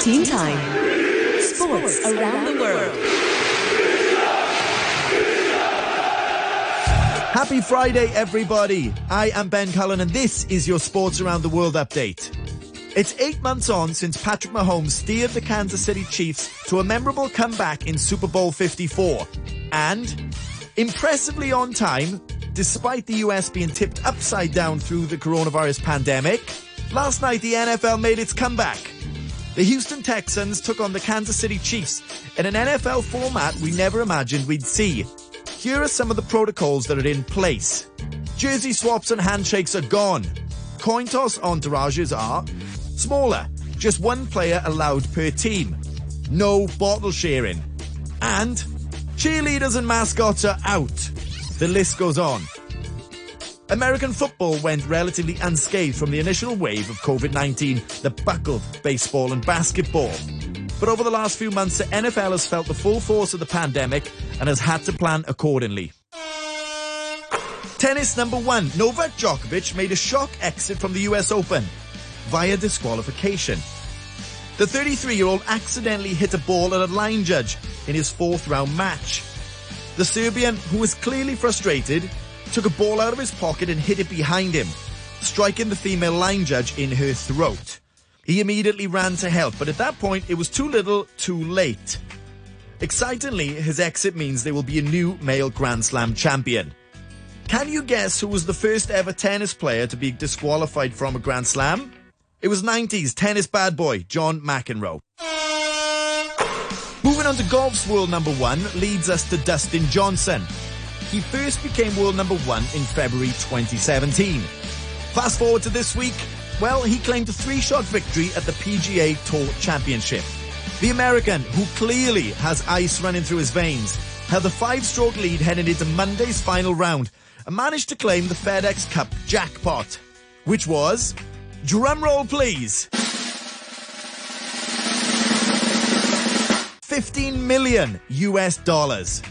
Teen Time. Sports around the world. Happy Friday, everybody. I am Ben Cullen, and this is your Sports Around the World update. It's eight months on since Patrick Mahomes steered the Kansas City Chiefs to a memorable comeback in Super Bowl 54. And, impressively on time, despite the US being tipped upside down through the coronavirus pandemic, last night the NFL made its comeback. The Houston Texans took on the Kansas City Chiefs in an NFL format we never imagined we'd see. Here are some of the protocols that are in place. Jersey swaps and handshakes are gone. Coin toss entourages are smaller, just one player allowed per team. No bottle sharing. And cheerleaders and mascots are out. The list goes on. American football went relatively unscathed from the initial wave of COVID-19 that buckled baseball and basketball. But over the last few months, the NFL has felt the full force of the pandemic and has had to plan accordingly. Tennis number one, Novak Djokovic made a shock exit from the US Open via disqualification. The 33-year-old accidentally hit a ball at a line judge in his fourth round match. The Serbian, who was clearly frustrated, took a ball out of his pocket and hit it behind him, striking the female line judge in her throat. He immediately ran to help, but at that point it was too little, too late. Excitingly, his exit means there will be a new male Grand Slam champion. Can you guess who was the first ever tennis player to be disqualified from a Grand Slam? It was 90s tennis bad boy John McEnroe. Moving on to golf's world number one leads us to Dustin Johnson. He first became world number one in February 2017. Fast forward to this week, well, he claimed a three-shot victory at the PGA Tour Championship. The American, who clearly has ice running through his veins, held a five-stroke lead heading into Monday's final round and managed to claim the FedEx Cup jackpot, which was, drumroll please, 15 million US dollars.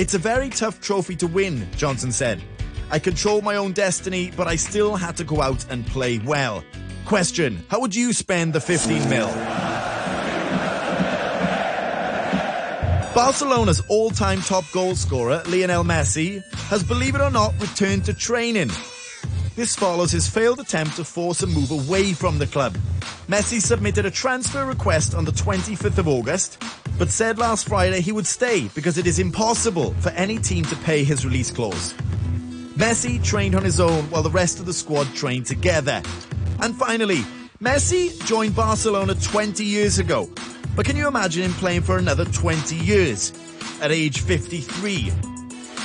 It's a very tough trophy to win, Johnson said. I control my own destiny, but I still had to go out and play well. Question, how would you spend the 15 mil? Barcelona's all-time top goal scorer, Lionel Messi, has, believe it or not, returned to training. This follows his failed attempt to force a move away from the club. Messi submitted a transfer request on the 25th of August, but said last Friday he would stay because it is impossible for any team to pay his release clause. Messi trained on his own while the rest of the squad trained together. And finally, Messi joined Barcelona 20 years ago. But can you imagine him playing for another 20 years at age 53?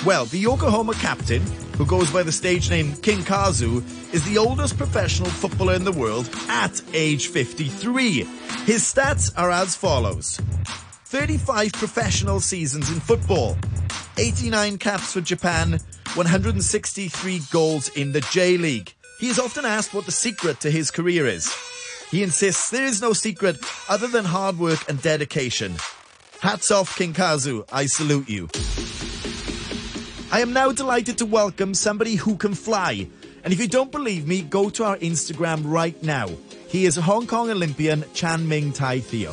Well, the Yokohama captain, who goes by the stage name King Kazu, is the oldest professional footballer in the world at age 53. His stats are as follows. 35 professional seasons in football, 89 caps for Japan, 163 goals in the J League. He is often asked what the secret to his career is. He insists there is no secret other than hard work and dedication. Hats off, King Kazu. I salute you. I am now delighted to welcome somebody who can fly. And if you don't believe me, go to our Instagram right now. He is Hong Kong Olympian Chan Ming Tai Theo.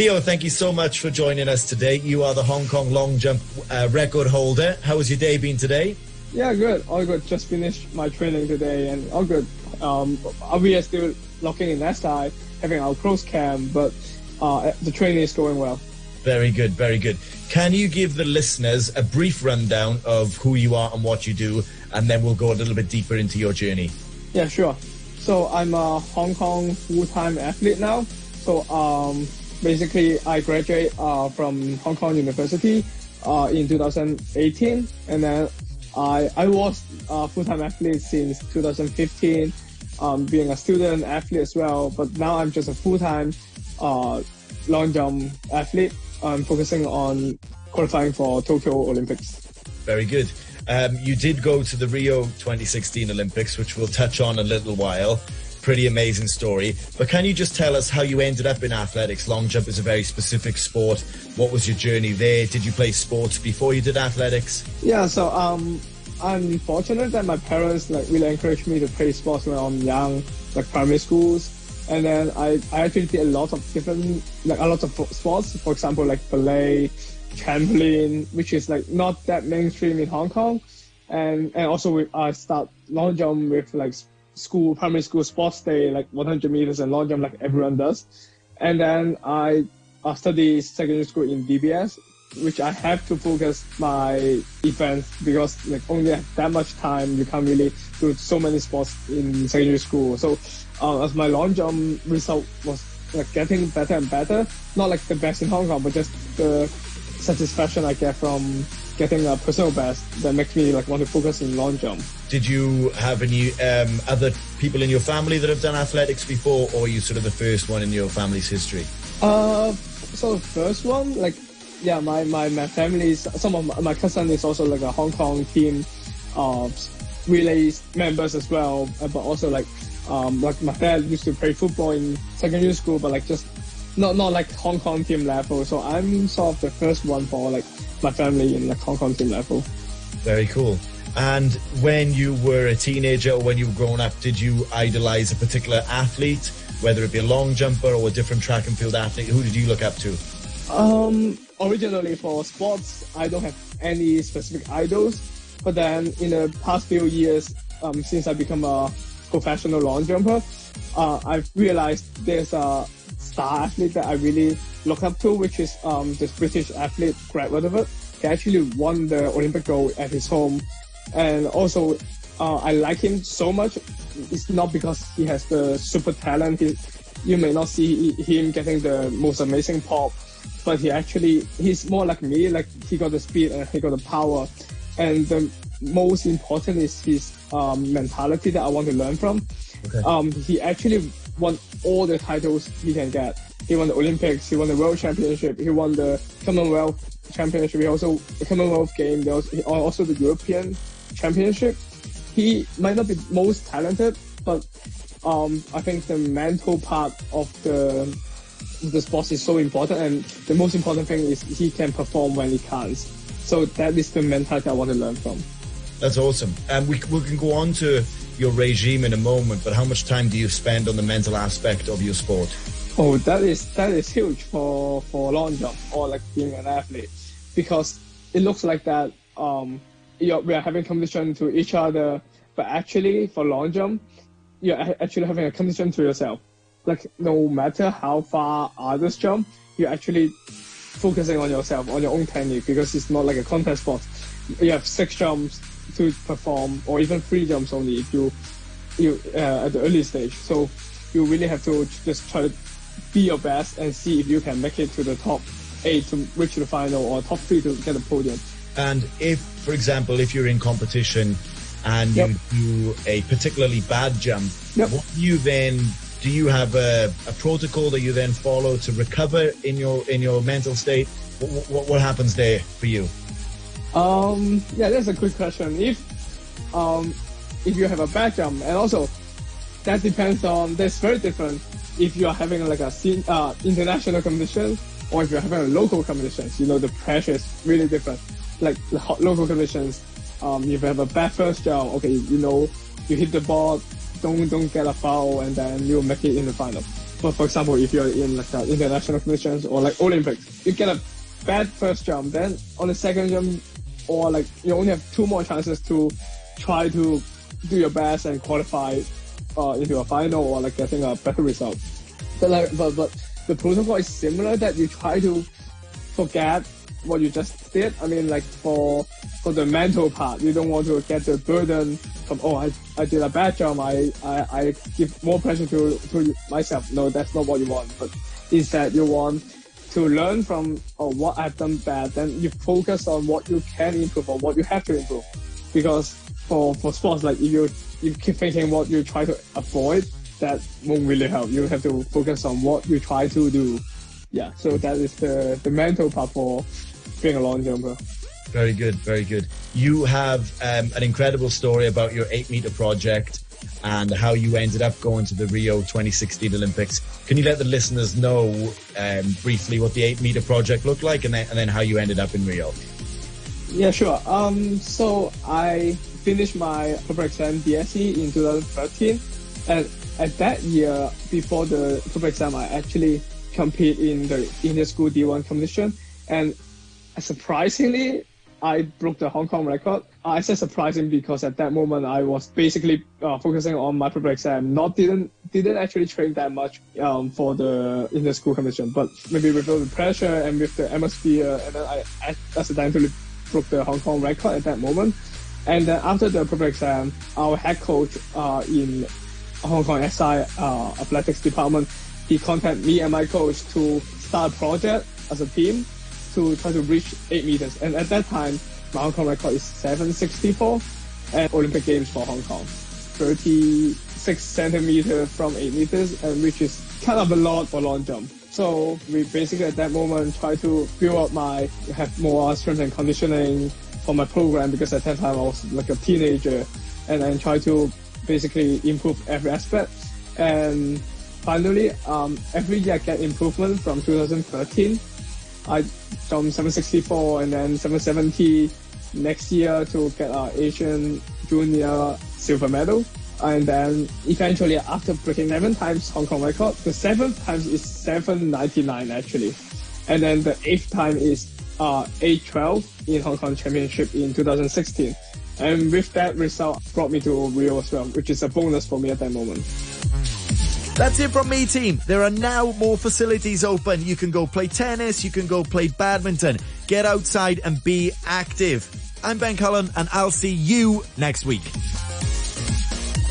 Theo, thank you so much for joining us today. You are the Hong Kong long jump uh, record holder. How has your day been today? Yeah, good. All good. Just finished my training today and all good. Um, we are still locking in SI, having our close camp, but uh, the training is going well. Very good, very good. Can you give the listeners a brief rundown of who you are and what you do, and then we'll go a little bit deeper into your journey? Yeah, sure. So I'm a Hong Kong full-time athlete now. So um, basically, I graduate uh, from Hong Kong University uh, in 2018, and then I I was a full-time athlete since 2015, um, being a student athlete as well. But now I'm just a full-time uh, long jump athlete. I'm focusing on qualifying for Tokyo Olympics. Very good. Um, you did go to the Rio 2016 Olympics, which we'll touch on a little while. Pretty amazing story. But can you just tell us how you ended up in athletics? Long jump is a very specific sport. What was your journey there? Did you play sports before you did athletics? Yeah, so um, I'm fortunate that my parents like really encouraged me to play sports when I'm young, like primary schools. And then I, I actually did a lot of different, like a lot of sports. For example, like ballet, trampoline, which is like not that mainstream in Hong Kong. And, and also we, I start long jump with like school, primary school sports day, like 100 meters and long jump like everyone does. And then I, I studied secondary school in DBS, which I have to focus my events because like only that much time you can't really do so many sports in secondary school. So uh, as my long jump result was like getting better and better, not like the best in Hong Kong, but just the satisfaction I get from getting a personal best that makes me like want to focus in long jump. Did you have any um, other people in your family that have done athletics before, or are you sort of the first one in your family's history? Uh, so the first one, like yeah, my, my, my family, some of my, my cousin is also like a Hong Kong team of relays members as well. Uh, but also like, um, like my dad used to play football in secondary school, but like just not, not like Hong Kong team level. So I'm sort of the first one for like my family in like Hong Kong team level. Very cool. And when you were a teenager or when you were growing up, did you idolize a particular athlete, whether it be a long jumper or a different track and field athlete? Who did you look up to? Um, originally for sports, I don't have any specific idols. But then in the past few years, um, since I become a professional long jumper, uh, I've realized there's a star athlete that I really look up to, which is um, this British athlete Greg Rutherford. He actually won the Olympic gold at his home, and also uh, I like him so much. It's not because he has the super talent. He, you may not see him getting the most amazing pop, but he actually he's more like me. Like he got the speed and he got the power, and the most important is his um, mentality that I want to learn from. Okay. Um, he actually won all the titles he can get. He won the Olympics. He won the World Championship. He won the Commonwealth Championship. He also the Commonwealth Game. There was also the European Championship. He might not be most talented, but um, I think the mental part of the the sports is so important, and the most important thing is he can perform when he can't. So that is the mentality I want to learn from. That's awesome. And we, we can go on to your regime in a moment, but how much time do you spend on the mental aspect of your sport? Oh, that is that is huge for for long jump or like being an athlete, because it looks like that um you're, we are having competition to each other, but actually for long jump, you're actually having a competition to yourself like no matter how far others jump, you're actually focusing on yourself, on your own technique, because it's not like a contest sport. You have six jumps to perform, or even three jumps only if you you uh, at the early stage. So you really have to just try to be your best and see if you can make it to the top eight to reach the final, or top three to get a podium. And if, for example, if you're in competition and yep. you do a particularly bad jump, yep. what do you then do you have a, a, protocol that you then follow to recover in your in your mental state? What, what, what happens there for you? Um, yeah, that's a good question. If um, if you have a bad jump, and also that depends on that's very different. If you are having like a uh, international competition or if you're having a local competitions, you know the pressure is really different. Like the local competitions, um, if you have a bad first jump, okay, you know you hit the ball don't don't get a foul and then you make it in the final. But for example, if you're in like uh, international competitions or like Olympics, you get a bad first jump, then on the second jump, or like you only have two more chances to try to do your best and qualify uh, into a final or like getting a better result. But like, but but the protocol is similar that you try to forget what you just did. I mean, like for for the mental part, you don't want to get the burden from oh I, I did a bad job. I, I, I give more pressure to to myself. No, that's not what you want. But instead, you want to learn from oh, what I've done bad. Then you focus on what you can improve or what you have to improve. Because for for sports, like if you you keep thinking what you try to avoid, that won't really help. You have to focus on what you try to do. Yeah, so that is the, the mental part for being a long jumper. Very good, very good. You have um, an incredible story about your eight meter project and how you ended up going to the Rio 2016 Olympics. Can you let the listeners know um, briefly what the eight meter project looked like and then, and then how you ended up in Rio? Yeah, sure. Um, so I finished my corporate exam DSE in 2013 and at that year, before the public exam, I actually compete in the inter-school D1 competition. And surprisingly, I broke the Hong Kong record. I said surprising because at that moment I was basically uh, focusing on my public exam, not didn't didn't actually train that much um, for the inter school competition, but maybe with the pressure and with the atmosphere, and then I, accidentally broke the Hong Kong record at that moment. And then after the public exam, our head coach uh, in Hong Kong SI uh, athletics department, he contacted me and my coach to start a project as a team to try to reach 8 meters. And at that time, Hong Kong record is 764 at Olympic Games for Hong Kong. 36 centimeter from 8 meters, and which is kind of a lot for long jump. So we basically at that moment try to build up my, have more strength and conditioning for my program because at that time I was like a teenager and then try to basically improve every aspect. And finally, um, every year I get improvement from 2013 I jumped 764 and then 770 next year to get our Asian Junior silver medal. And then eventually after breaking 11 times Hong Kong record, the seventh time is 799 actually. And then the eighth time is uh, 812 in Hong Kong Championship in 2016. And with that result brought me to Rio as well, which is a bonus for me at that moment. That's it from me, team. There are now more facilities open. You can go play tennis, you can go play badminton. Get outside and be active. I'm Ben Cullen, and I'll see you next week.